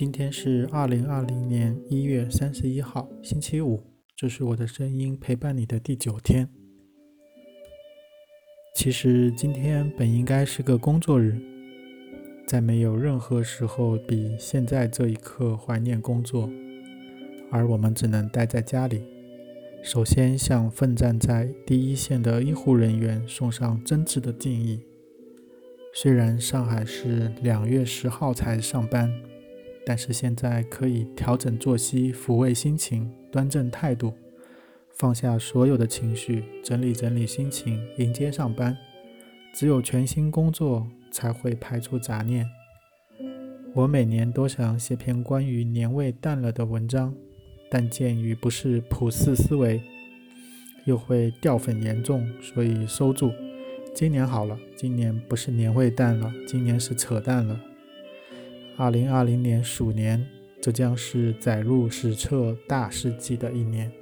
今天是二零二零年一月三十一号，星期五。这是我的声音陪伴你的第九天。其实今天本应该是个工作日，在没有任何时候比现在这一刻怀念工作，而我们只能待在家里。首先向奋战在第一线的医护人员送上真挚的敬意。虽然上海是两月十号才上班，但是现在可以调整作息，抚慰心情，端正态度，放下所有的情绪，整理整理心情，迎接上班。只有全心工作，才会排除杂念。我每年都想写篇关于年味淡了的文章。但鉴于不是普世思维，又会掉粉严重，所以收住。今年好了，今年不是年味淡了，今年是扯淡了。二零二零年鼠年，这将是载入史册大事记的一年。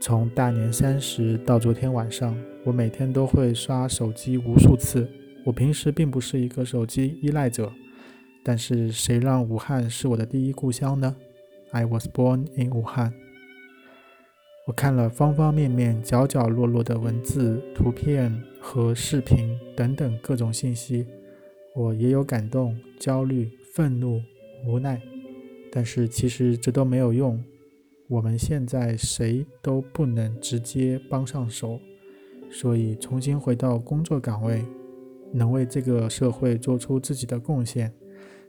从大年三十到昨天晚上，我每天都会刷手机无数次。我平时并不是一个手机依赖者，但是谁让武汉是我的第一故乡呢？I was born in Wuhan。我看了方方面面、角角落落的文字、图片和视频等等各种信息，我也有感动、焦虑、愤怒、无奈，但是其实这都没有用。我们现在谁都不能直接帮上手，所以重新回到工作岗位，能为这个社会做出自己的贡献。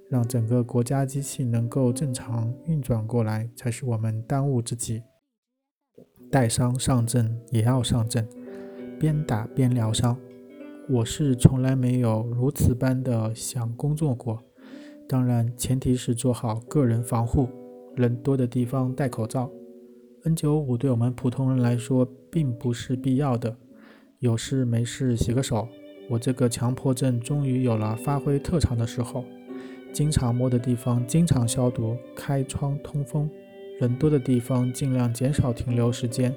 让整个国家机器能够正常运转过来，才是我们当务之急。带伤上阵也要上阵，边打边疗伤。我是从来没有如此般的想工作过。当然，前提是做好个人防护，人多的地方戴口罩。N95 对我们普通人来说并不是必要的。有事没事洗个手。我这个强迫症终于有了发挥特长的时候。经常摸的地方经常消毒，开窗通风。人多的地方尽量减少停留时间。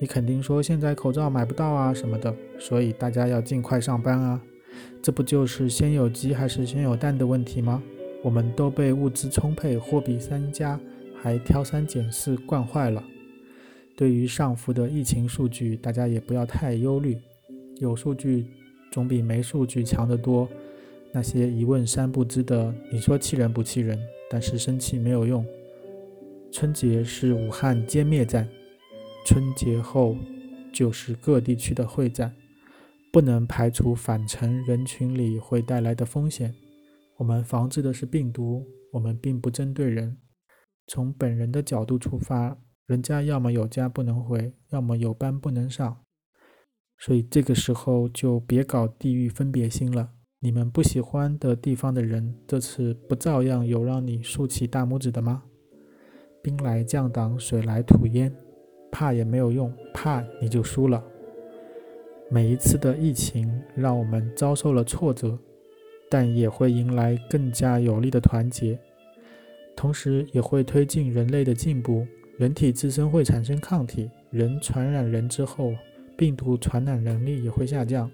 你肯定说现在口罩买不到啊什么的，所以大家要尽快上班啊。这不就是先有鸡还是先有蛋的问题吗？我们都被物资充沛、货比三家，还挑三拣四惯坏了。对于上浮的疫情数据，大家也不要太忧虑。有数据总比没数据强得多。那些一问三不知的，你说气人不气人？但是生气没有用。春节是武汉歼灭战，春节后就是各地区的会战，不能排除返程人群里会带来的风险。我们防治的是病毒，我们并不针对人。从本人的角度出发，人家要么有家不能回，要么有班不能上，所以这个时候就别搞地域分别心了。你们不喜欢的地方的人，这次不照样有让你竖起大拇指的吗？兵来将挡，水来土掩，怕也没有用，怕你就输了。每一次的疫情让我们遭受了挫折，但也会迎来更加有力的团结，同时也会推进人类的进步。人体自身会产生抗体，人传染人之后，病毒传染能力也会下降。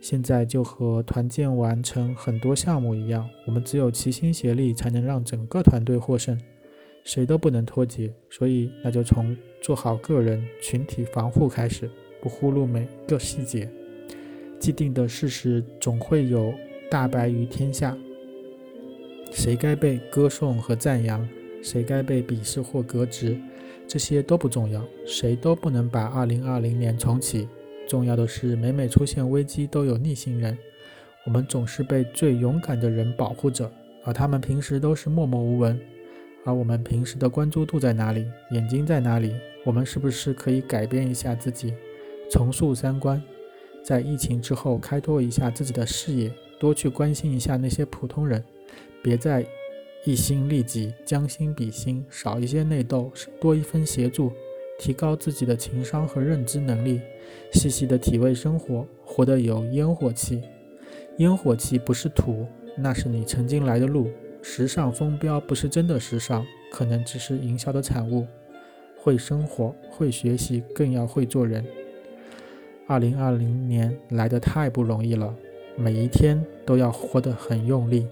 现在就和团建完成很多项目一样，我们只有齐心协力，才能让整个团队获胜，谁都不能脱节。所以，那就从做好个人、群体防护开始，不忽略每个细节。既定的事实总会有大白于天下，谁该被歌颂和赞扬，谁该被鄙视或革职，这些都不重要，谁都不能把2020年重启。重要的是，每每出现危机，都有逆行人。我们总是被最勇敢的人保护着，而他们平时都是默默无闻。而我们平时的关注度在哪里？眼睛在哪里？我们是不是可以改变一下自己，重塑三观，在疫情之后开拓一下自己的视野，多去关心一下那些普通人，别再一心利己，将心比心，少一些内斗，多一分协助。提高自己的情商和认知能力，细细的体味生活，活得有烟火气。烟火气不是土，那是你曾经来的路。时尚风标不是真的时尚，可能只是营销的产物。会生活，会学习，更要会做人。二零二零年来的太不容易了，每一天都要活得很用力。